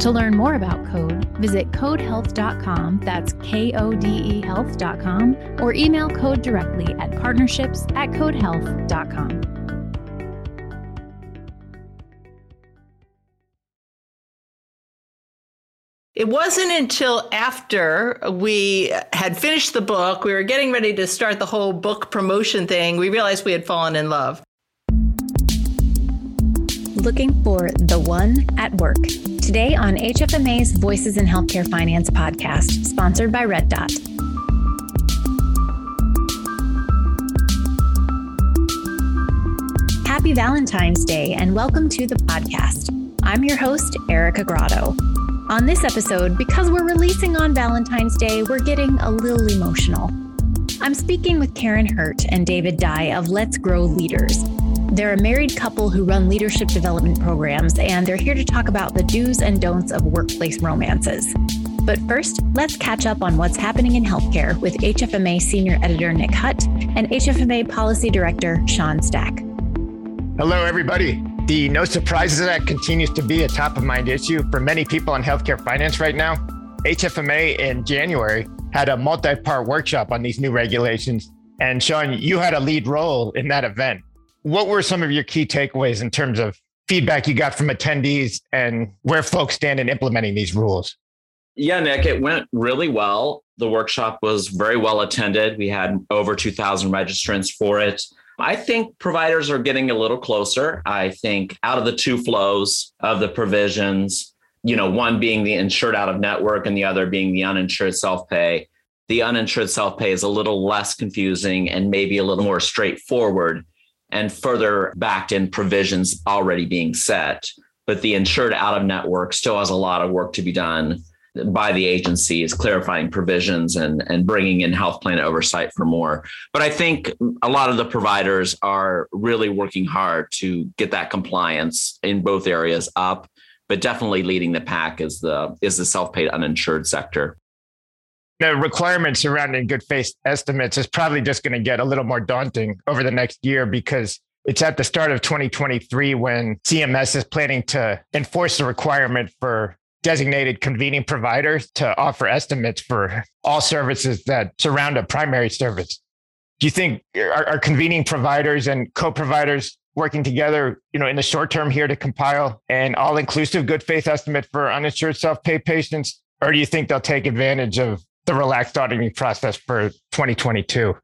To learn more about Kode, visit kodehealth.com, that's K O D E health.com, or email Kode directly at partnerships at kodehealth.com. It wasn't until after we had finished the book, we were getting ready to start the whole book promotion thing, we realized we had fallen in love. Looking for the one at work. Today on HFMA's Voices in Healthcare Finance podcast, sponsored by Red Dot. Happy Valentine's Day and welcome to the podcast. I'm your host, Erica Grotto. On this episode, because we're releasing on Valentine's Day, we're getting a little emotional. I'm speaking with Karin Hurt and David Dye of Let's Grow Leaders. They're a married couple who run leadership development programs, and they're here to talk about the do's and don'ts of workplace romances. But first, let's catch up on what's happening in healthcare with HFMA Senior Editor Nick Hutt and HFMA Policy Director Sean Stack. Hello, everybody. The No Surprises Act continues to be a top of mind issue for many people in healthcare finance right now. HFMA in January had a multi part workshop on these new regulations. And Sean, you had a lead role in that event. What were some of your key takeaways in terms of feedback you got from attendees and where folks stand in implementing these rules? Yeah, Nick, it went really well. The workshop was very well attended. We had over 2,000 registrants for it. I think providers are getting a little closer. I think out of the two flows of the provisions, you know, one being the insured out of network and the other being the uninsured self pay. The uninsured self pay is a little less confusing and maybe a little more straightforward and further backed in provisions already being set. But the insured out of network still has a lot of work to be done by the agencies, clarifying provisions and, and bringing in health plan oversight for more. But I think a lot of the providers are really working hard to get that compliance in both areas up, but definitely leading the pack is the is the self-paid uninsured sector. The requirements surrounding good faith estimates is probably just going to get a little more daunting over the next year because it's at the start of 2023 when CMS is planning to enforce the requirement for designated convening providers to offer estimates for all services that surround a primary service. Do you think are, are convening providers and co-providers working together, you know, in the short term here to compile an all-inclusive good faith estimate for uninsured self-pay patients, or do you think they'll take advantage of the relaxed auditing process for 2022?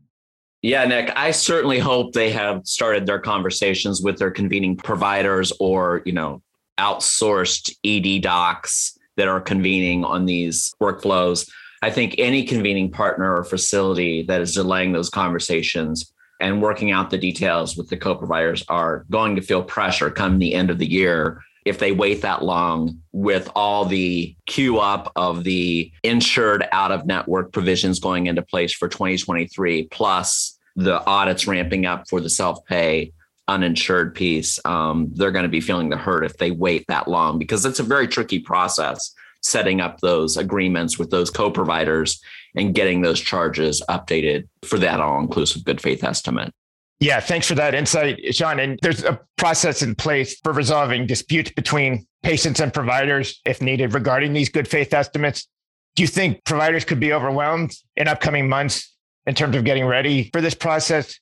Yeah, Nick, I certainly hope they have started their conversations with their convening providers or, you know, outsourced ED docs that are convening on these workflows. I think any convening partner or facility that is delaying those conversations and working out the details with the co-providers are going to feel pressure come the end of the year if they wait that long with all the queue up of the insured out of network provisions going into place for 2023 plus the audits ramping up for the self-pay uninsured piece, um, they're going to be feeling the hurt if they wait that long because it's a very tricky process setting up those agreements with those co-providers and getting those charges updated for that all-inclusive good faith estimate. Yeah, thanks for that insight, Sean. And there's a process in place for resolving disputes between patients and providers if needed regarding these good faith estimates. Do you think providers could be overwhelmed in upcoming months in terms of getting ready for this process?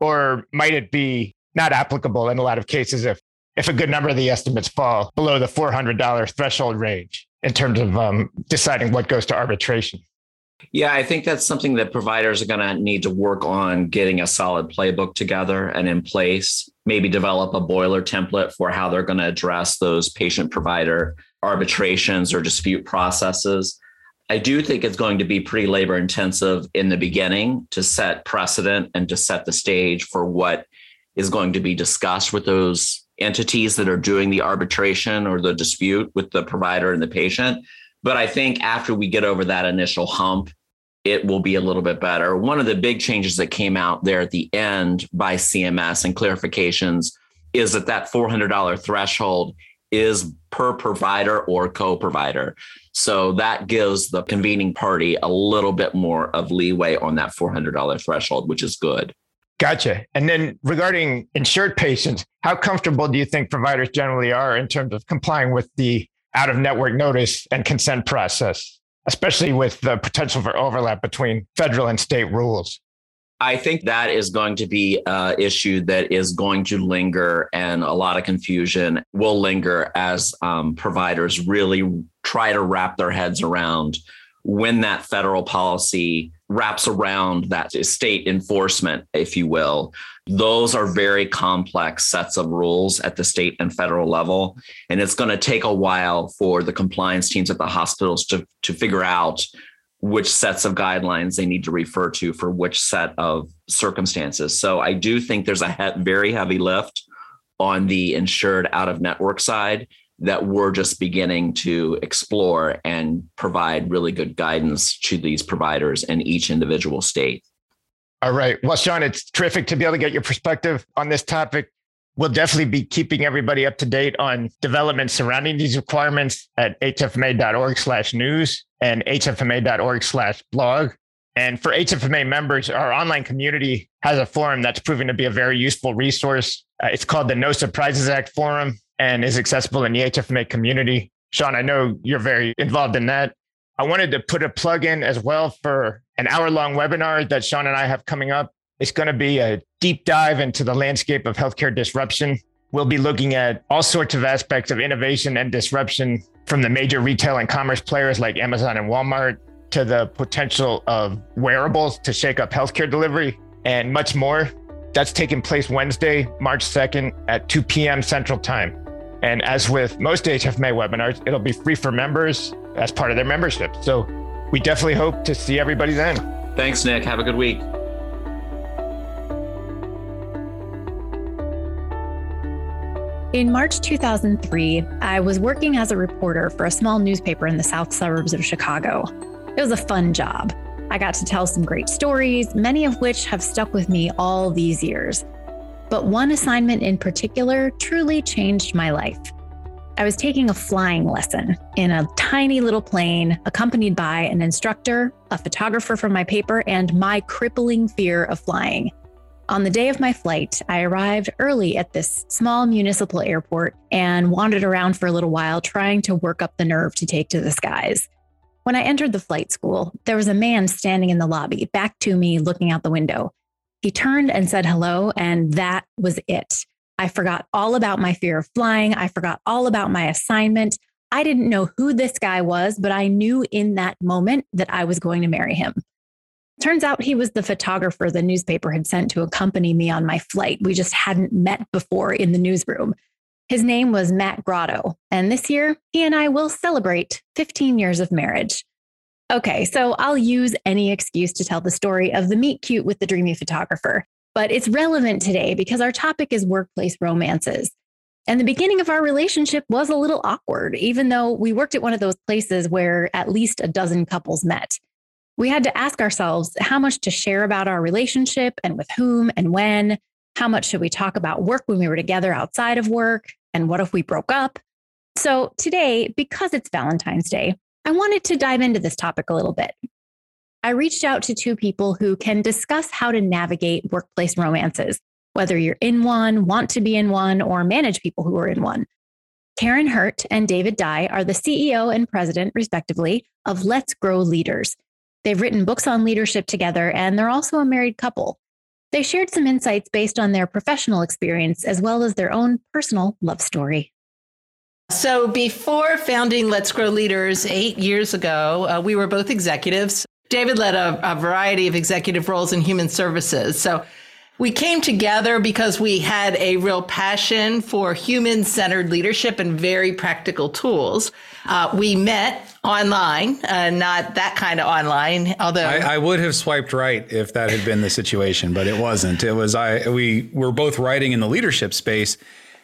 Or might it be not applicable in a lot of cases if if a good number of the estimates fall below the $400 threshold range in terms of um, deciding what goes to arbitration. Yeah, I think that's something that providers are going to need to work on getting a solid playbook together and in place. Maybe develop a boiler template for how they're going to address those patient provider arbitrations or dispute processes. I do think it's going to be pretty labor intensive in the beginning to set precedent and to set the stage for what is going to be discussed with those entities that are doing the arbitration or the dispute with the provider and the patient. But I think after we get over that initial hump it will be a little bit better. One of the big changes that came out there at the end by CMS and clarifications is that that $400 threshold is per provider or co-provider. So that gives the convening party a little bit more of leeway on that $400 threshold, which is good. Gotcha. And then regarding insured patients, how comfortable do you think providers generally are in terms of complying with the out of network notice and consent process, especially with the potential for overlap between federal and state rules? I think that is going to be an issue that is going to linger, and a lot of confusion will linger as um, providers really try to wrap their heads around when that federal policy wraps around that state enforcement, if you will. Those are very complex sets of rules at the state and federal level. And it's going to take a while for the compliance teams at the hospitals to, to figure out which sets of guidelines they need to refer to for which set of circumstances. So I do think there's a he- very heavy lift on the insured out of network side that we're just beginning to explore and provide really good guidance to these providers in each individual state. All right. Well, Sean, it's terrific to be able to get your perspective on this topic. We'll definitely be keeping everybody up to date on developments surrounding these requirements at hfma.org slash news and hfma.org slash blog. And for HFMA members, our online community has a forum that's proving to be a very useful resource. Uh, it's called the No Surprises Act Forum and is accessible in the HFMA community. Sean, I know you're very involved in that. I wanted to put a plug in as well for an hour long webinar that Sean and I have coming up. It's going to be a deep dive into the landscape of healthcare disruption. We'll be looking at all sorts of aspects of innovation and disruption from the major retail and commerce players like Amazon and Walmart to the potential of wearables to shake up healthcare delivery and much more. That's taking place Wednesday, March 2nd at 2 p.m. Central Time. And as with most HFMA webinars, it'll be free for members as part of their membership. So we definitely hope to see everybody then. Thanks, Nick. Have a good week. In March 2003, I was working as a reporter for a small newspaper in the south suburbs of Chicago. It was a fun job. I got to tell some great stories, many of which have stuck with me all these years but one assignment in particular truly changed my life. I was taking a flying lesson in a tiny little plane, accompanied by an instructor, a photographer from my paper, and my crippling fear of flying. On the day of my flight, I arrived early at this small municipal airport and wandered around for a little while, trying to work up the nerve to take to the skies. When I entered the flight school, there was a man standing in the lobby, back to me, looking out the window. He turned and said hello, and that was it. I forgot all about my fear of flying. I forgot all about my assignment. I didn't know who this guy was, but I knew in that moment that I was going to marry him. Turns out he was the photographer the newspaper had sent to accompany me on my flight. We just hadn't met before in the newsroom. His name was Matt Grotto, and this year he and I will celebrate 15 years of marriage. Okay, so I'll use any excuse to tell the story of the meet cute with the dreamy photographer, but it's relevant today because our topic is workplace romances. And the beginning of our relationship was a little awkward, even though we worked at one of those places where at least a dozen couples met. We had to ask ourselves how much to share about our relationship and with whom and when. How much should we talk about work when we were together outside of work? And what if we broke up? So, today, because it's Valentine's Day, I wanted to dive into this topic a little bit. I reached out to two people who can discuss how to navigate workplace romances, whether you're in one, want to be in one, or manage people who are in one. Karin Hurt and David Dye are the CEO and president, respectively, of Let's Grow Leaders. They've written books on leadership together, and they're also a married couple. They shared some insights based on their professional experience as well as their own personal love story. So, before founding Let's Grow Leaders eight years ago, uh, we were both executives. David led a, a variety of executive roles in human services. So, we came together because we had a real passion for human centered leadership and very practical tools. Uh, we met online, uh, not that kind of online, although I, I, would have swiped right if that had been the situation, but it wasn't. It was I. We were both writing in the leadership space,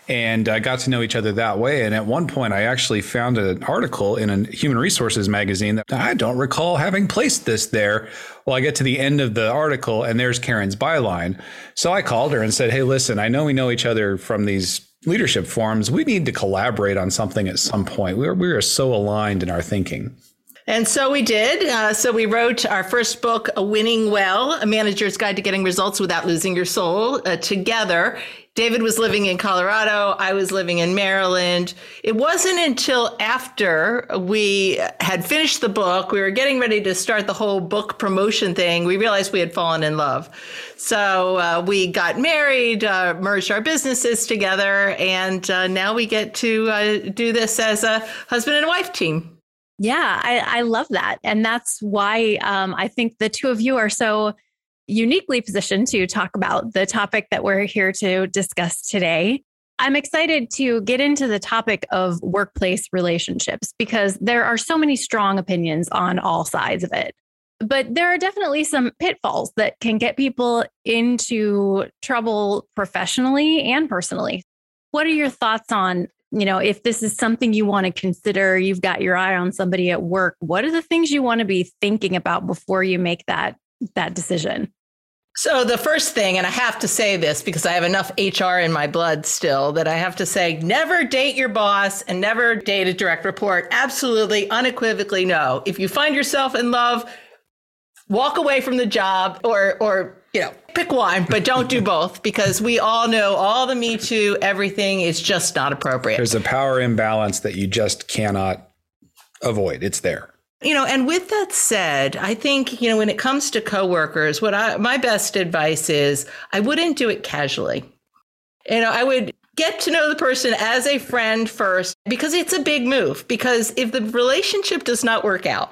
and I got to know each other that way. And at one point, I actually found an article in a human resources magazine that I don't recall having placed this there. Well, I get to the end of the article, and there's Karin's byline. So I called her and said, Hey, listen, I know we know each other from these leadership forums. We need to collaborate on something at some point. We are, we are so aligned in our thinking. And so we did. Uh, so we wrote our first book, A Winning Well, A Manager's Guide to Getting Results Without Losing Your Soul, uh, together. David was living in Colorado. I was living in Maryland. It wasn't until after we had finished the book, we were getting ready to start the whole book promotion thing, we realized we had fallen in love. So uh, we got married, uh, merged our businesses together, and uh, now we get to uh, do this as a husband and wife team. Yeah, I, I love that. And that's why um, I think the two of you are so uniquely positioned to talk about the topic that we're here to discuss today. I'm excited to get into the topic of workplace relationships because there are so many strong opinions on all sides of it. But there are definitely some pitfalls that can get people into trouble professionally and personally. What are your thoughts on, you know, if this is something you want to consider, you've got your eye on somebody at work, what are the things you want to be thinking about before you make that that decision? So, the first thing, and I have to say this because I have enough HR in my blood still that I have to say never date your boss and never date a direct report. Absolutely, unequivocally, no. If you find yourself in love, walk away from the job or, or, you know, pick one, but don't do both because we all know all the Me Too, everything is just not appropriate. There's a power imbalance that you just cannot avoid. It's there. You know, and with that said, I think, you know, when it comes to coworkers, what I my best advice is I wouldn't do it casually. You know, I would get to know the person as a friend first because it's a big move because if the relationship does not work out,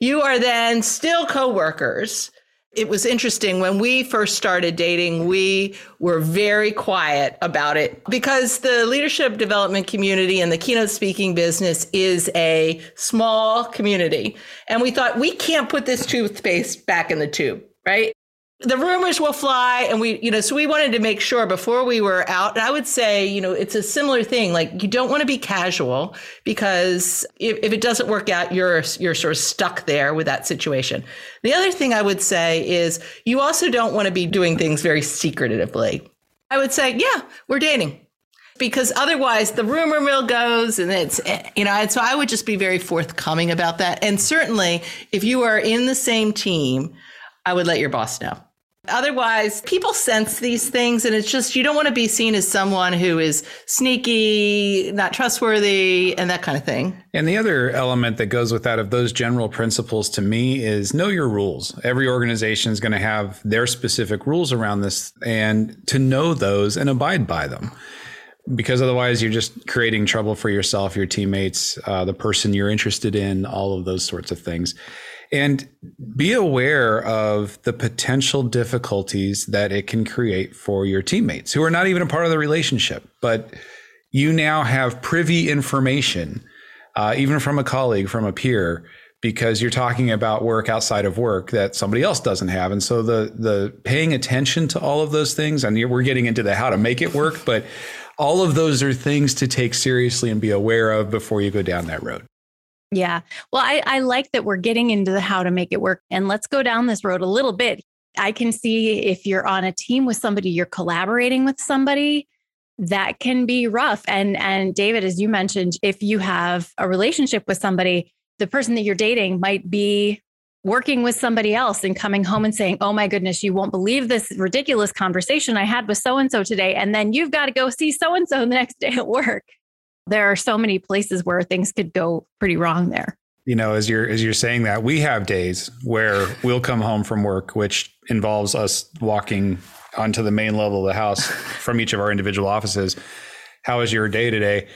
you are then still coworkers it was interesting when we first started dating we were very quiet about it because the leadership development community and the keynote speaking business is a small community and we thought we can't put this toothpaste back in the tube right the rumors will fly and we you know so we wanted to make sure before we were out. And i would say you know it's a similar thing. Like you don't want to be casual because if, if it doesn't work out you're you're sort of stuck there with that situation. The other thing i would say is you also don't want to be doing things very secretively. I would say yeah we're dating. Because otherwise the rumor mill goes and it's you know and so i would just be very forthcoming about that. And certainly if you are in the same team i would let your boss know Otherwise, people sense these things, and it's just you don't want to be seen as someone who is sneaky, not trustworthy, and that kind of thing. And the other element that goes with that of those general principles to me is know your rules. Every organization is going to have their specific rules around this, and to know those and abide by them. Because otherwise, you're just creating trouble for yourself, your teammates, uh, the person you're interested in, all of those sorts of things and be aware of the potential difficulties that it can create for your teammates who are not even a part of the relationship, but you now have privy information, uh, even from a colleague, from a peer, because you're talking about work outside of work that somebody else doesn't have. And so the the paying attention to all of those things, and we're getting into the how to make it work, but all of those are things to take seriously and be aware of before you go down that road. Yeah. Well, I, I like that we're getting into the how to make it work. And let's go down this road a little bit. I can see if you're on a team with somebody, you're collaborating with somebody, that can be rough. And and David, as you mentioned, if you have a relationship with somebody, the person that you're dating might be working with somebody else and coming home and saying, Oh my goodness, you won't believe this ridiculous conversation I had with so and so today. And then you've got to go see so and so the next day at work there are so many places where things could go pretty wrong there you know as you're as you're saying that we have days where we'll come home from work which involves us walking onto the main level of the house from each of our individual offices how was your day today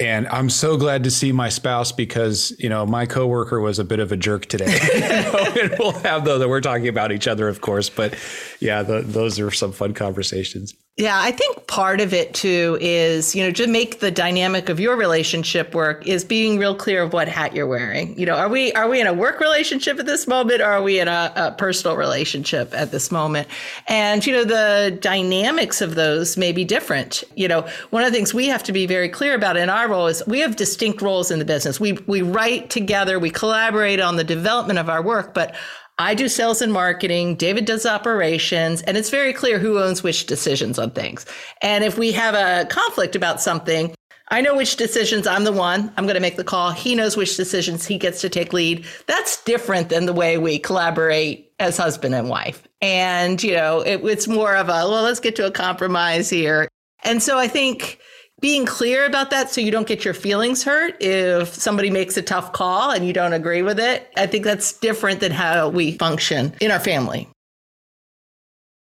and I'm so glad to see my spouse because you know my coworker was a bit of a jerk today. you know, and we'll have those that we're talking about each other, of course. But yeah, the, those are some fun conversations. Yeah, I think part of it too is, you know, to make the dynamic of your relationship work is being real clear of what hat you're wearing. You know, are we are we in a work relationship at this moment or are we in a, a personal relationship at this moment? And, you know, the dynamics of those may be different. You know, one of the things we have to be very clear about in our role is we have distinct roles in the business. We we write together, we collaborate on the development of our work, but I do sales and marketing, David does operations, and it's very clear who owns which decisions on things. And if we have a conflict about something, I know which decisions I'm the one, I'm going to make the call. He knows which decisions he gets to take lead. That's different than the way we collaborate as husband and wife. And, you know, it, it's more of a, well, let's get to a compromise here. And so I think being clear about that so you don't get your feelings hurt if somebody makes a tough call and you don't agree with it. I think that's different than how we function in our family.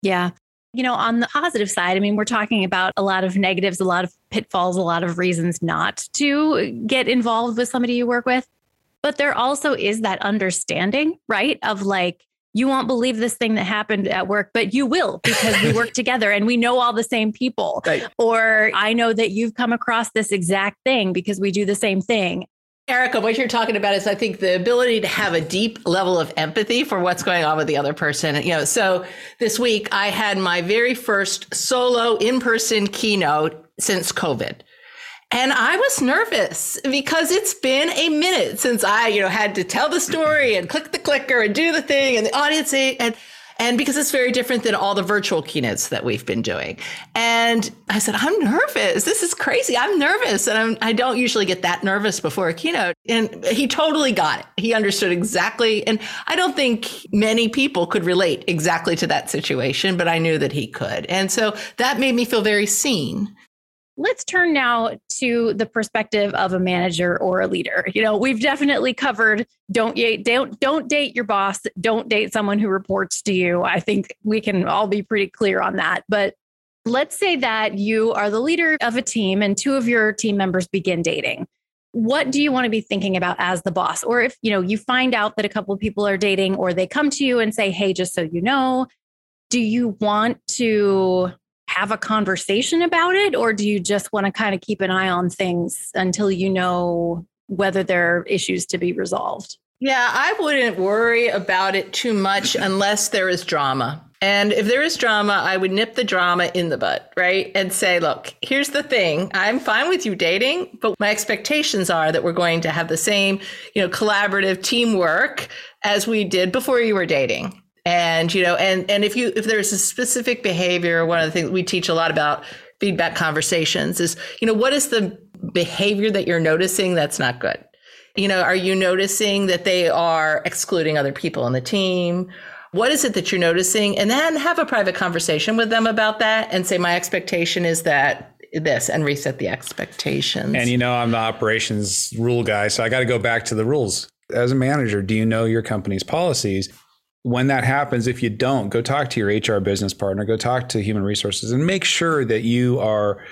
Yeah. You know, on the positive side, I mean, we're talking about a lot of negatives, a lot of pitfalls, a lot of reasons not to get involved with somebody you work with. But there also is that understanding, right? Of like, you won't believe this thing that happened at work, but you will because we work together and we know all the same people. Right. Or I know that you've come across this exact thing because we do the same thing. Erica, what you're talking about is, I think, the ability to have a deep level of empathy for what's going on with the other person. You know, so this week I had my very first solo in-person keynote since COVID. And I was nervous because it's been a minute since I, you know, had to tell the story and click the clicker and do the thing and the audience and and because it's very different than all the virtual keynotes that we've been doing. And I said, I'm nervous. This is crazy. I'm nervous. And I'm, I don't usually get that nervous before a keynote. And he totally got it. He understood exactly. And I don't think many people could relate exactly to that situation, but I knew that he could. And so that made me feel very seen let's turn now to the perspective of a manager or a leader. You know, we've definitely covered don't don't don't date your boss, don't date someone who reports to you. I think we can all be pretty clear on that. But let's say that you are the leader of a team and two of your team members begin dating. What do you want to be thinking about as the boss? Or if, you know, you find out that a couple of people are dating or they come to you and say, "Hey, just so you know, do you want to have a conversation about it or do you just want to kind of keep an eye on things until you know whether there are issues to be resolved? Yeah i wouldn't worry about it too much unless there is drama. And if there is drama i would nip the drama in the butt right? And say look here's the thing. I'm fine with you dating but my expectations are that we're going to have the same you know collaborative teamwork as we did before you were dating and you know and and if you if there's a specific behavior one of the things we teach a lot about feedback conversations is you know what is the behavior that you're noticing that's not good? You know are you noticing that they are excluding other people on the team? What is it that you're noticing? And then have a private conversation with them about that and say my expectation is that this and reset the expectations. And you know i'm the operations rule guy so i got to go back to the rules. As a manager do you know your company's policies when that happens, if you don't, go talk to your HR business partner, go talk to human resources, and make sure that you are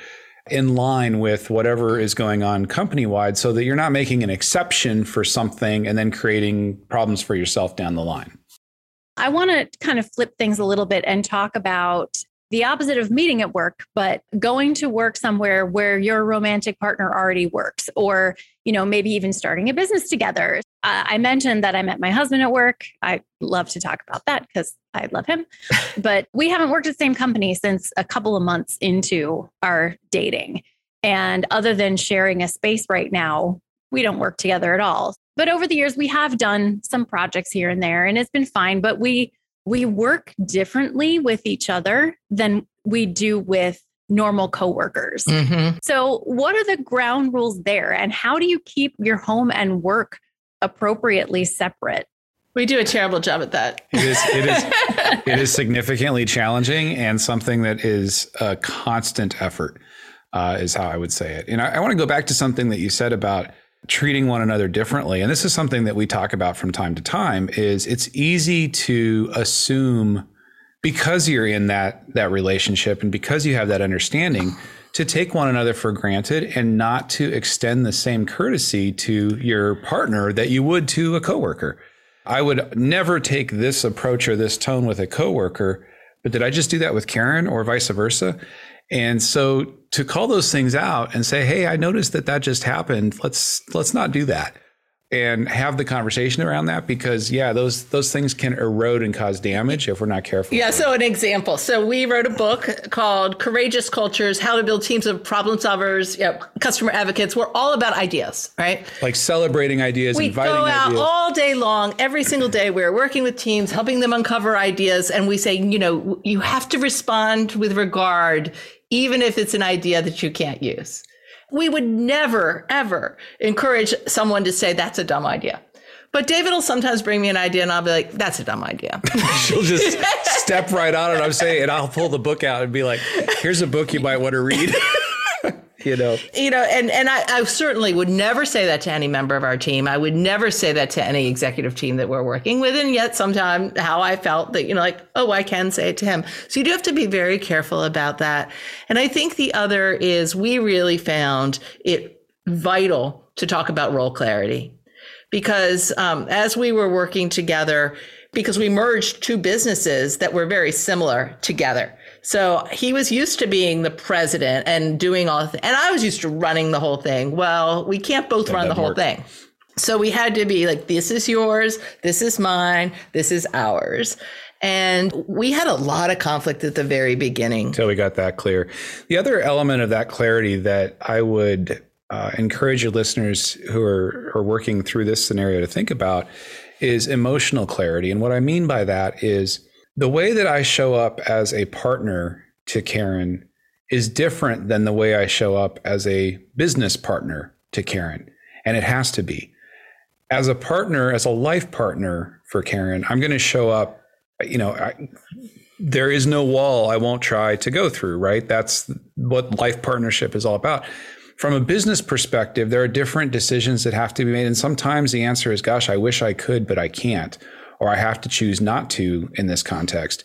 in line with whatever is going on company wide so that you're not making an exception for something and then creating problems for yourself down the line. I want to kind of flip things a little bit and talk about the opposite of meeting at work, but going to work somewhere where your romantic partner already works, or, you know, maybe even starting a business together. Uh, I mentioned that I met my husband at work. I love to talk about that because I love him, but we haven't worked at the same company since a couple of months into our dating. And other than sharing a space right now, we don't work together at all. But over the years, we have done some projects here and there, and it's been fine. But we we work differently with each other than we do with normal coworkers. Mm-hmm. So, what are the ground rules there, and how do you keep your home and work appropriately separate? We do a terrible job at that. It is. It is. it is significantly challenging and something that is a constant effort. Uh, is how I would say it. And I, I want to go back to something that you said about treating one another differently and this is something that we talk about from time to time is it's easy to assume because you're in that that relationship and because you have that understanding to take one another for granted and not to extend the same courtesy to your partner that you would to a coworker. I would never take this approach or this tone with a coworker but did I just do that with Karin or vice versa? And so to call those things out and say, "Hey, I noticed that that just happened. Let's let's not do that." And have the conversation around that because yeah those those things can erode and cause damage if we're not careful. Yeah so an example. So we wrote a book called courageous cultures how to build teams of problem solvers you know, customer advocates. We're all about ideas right? Like celebrating ideas we inviting go out ideas. all day long every single day we're working with teams helping them uncover ideas and we say you know you have to respond with regard even if it's an idea that you can't use we would never, ever encourage someone to say, that's a dumb idea. But David will sometimes bring me an idea and I'll be like, that's a dumb idea. She'll just step right on it. I'm saying, and I'll pull the book out and be like, here's a book you might want to read. you know. You know and and I, I, certainly would never say that to any member of our team. I would never say that to any executive team that we're working with. And yet sometimes how i felt that you know like oh i can say it to him. So you do have to be very careful about that. And i think the other is we really found it vital to talk about role clarity. Because um, as we were working together because we merged two businesses that were very similar together so he was used to being the president and doing all the th- and I was used to running the whole thing. Well, we can't both run the whole work. thing. So we had to be like, this is yours, this is mine, this is ours. And we had a lot of conflict at the very beginning. So we got that clear. The other element of that clarity that I would uh, encourage your listeners who are, are working through this scenario to think about is emotional clarity. And what I mean by that is the way that I show up as a partner to Karin is different than the way I show up as a business partner to Karin. And it has to be. As a partner, as a life partner for Karin, I'm going to show up, you know, I, there is no wall I won't try to go through, right? That's what life partnership is all about. From a business perspective, there are different decisions that have to be made. And sometimes the answer is, gosh, I wish I could, but I can't or I have to choose not to in this context.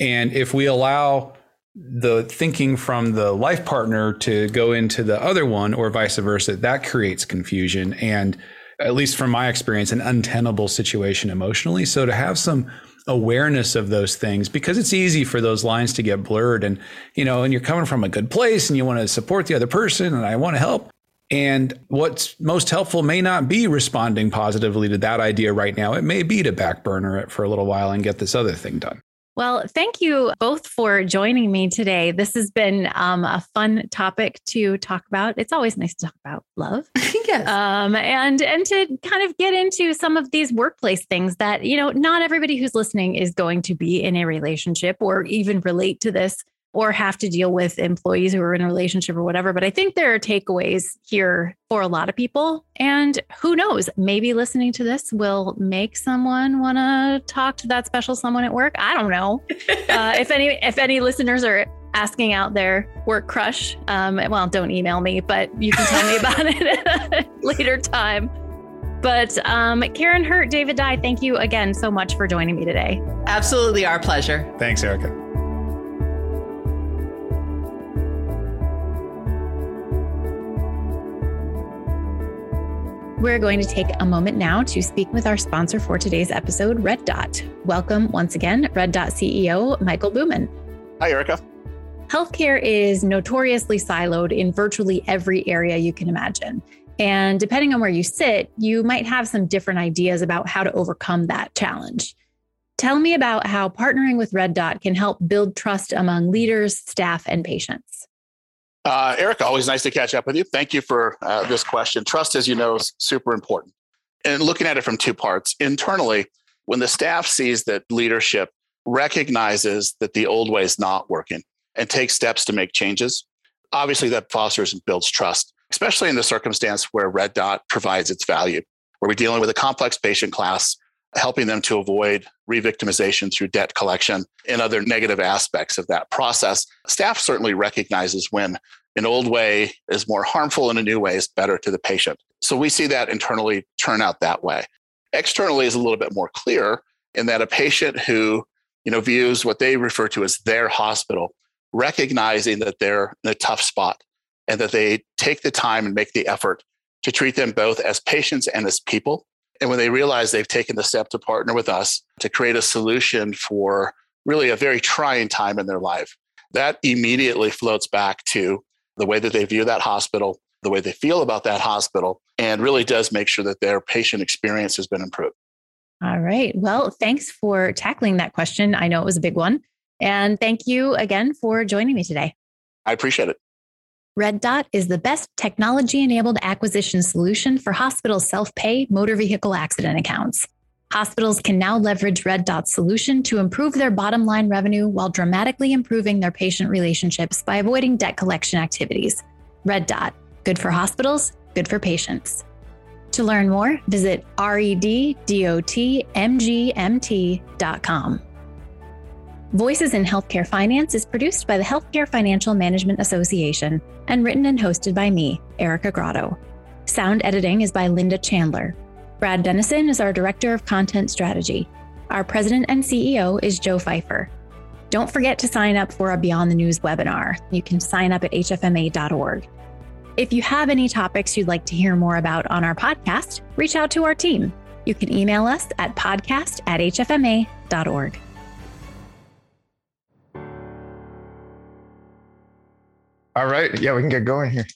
And if we allow the thinking from the life partner to go into the other one or vice versa, that creates confusion and at least from my experience, an untenable situation emotionally. So to have some awareness of those things because it's easy for those lines to get blurred and you know and you're coming from a good place and you want to support the other person and I want to help and what's most helpful may not be responding positively to that idea right now. It may be to back burner it for a little while and get this other thing done. Well, thank you both for joining me today. This has been um, a fun topic to talk about. It's always nice to talk about love, yes, um, and and to kind of get into some of these workplace things that you know not everybody who's listening is going to be in a relationship or even relate to this or have to deal with employees who are in a relationship or whatever. But I think there are takeaways here for a lot of people. And who knows, maybe listening to this will make someone want to talk to that special someone at work. I don't know. uh, if any if any listeners are asking out their work crush, um, well, don't email me, but you can tell me about it at a later time. But um, Karin Hurt, David Dye, thank you again so much for joining me today. Absolutely our pleasure. Thanks, Erica. We're going to take a moment now to speak with our sponsor for today's episode, Red Dot. Welcome once again, Red Dot CEO Michael Bumann. Hi, Erica. Healthcare is notoriously siloed in virtually every area you can imagine. And depending on where you sit, you might have some different ideas about how to overcome that challenge. Tell me about how partnering with Red Dot can help build trust among leaders, staff, and patients. Uh, Erica, always nice to catch up with you. Thank you for uh, this question. Trust, as you know, is super important. And looking at it from two parts internally, when the staff sees that leadership recognizes that the old way is not working and takes steps to make changes, obviously that fosters and builds trust, especially in the circumstance where Red Dot provides its value, where we're dealing with a complex patient class helping them to avoid revictimization through debt collection and other negative aspects of that process. Staff certainly recognizes when an old way is more harmful and a new way is better to the patient. So we see that internally turn out that way. Externally is a little bit more clear in that a patient who you know views what they refer to as their hospital recognizing that they're in a tough spot and that they take the time and make the effort to treat them both as patients and as people and when they realize they've taken the step to partner with us to create a solution for really a very trying time in their life. That immediately floats back to the way that they view that hospital, the way they feel about that hospital, and really does make sure that their patient experience has been improved. All right. Well, thanks for tackling that question. I know it was a big one. And thank you again for joining me today. I appreciate it. Red Dot is the best technology enabled acquisition solution for hospital self pay motor vehicle accident accounts. Hospitals can now leverage Red Dot's solution to improve their bottom line revenue while dramatically improving their patient relationships by avoiding debt collection activities. Red Dot, good for hospitals, good for patients. To learn more, visit reddotmgmt.com. Voices in Healthcare Finance is produced by the Healthcare Financial Management Association and written and hosted by me, Erica Grotto. Sound editing is by Linda Chandler. Brad Dennison is our Director of Content Strategy. Our President and CEO is Joe Fifer. Don't forget to sign up for a Beyond the News webinar. You can sign up at hfma.org. If you have any topics you'd like to hear more about on our podcast, reach out to our team. You can email us at podcast at hfma.org. All right. Yeah, we can get going here.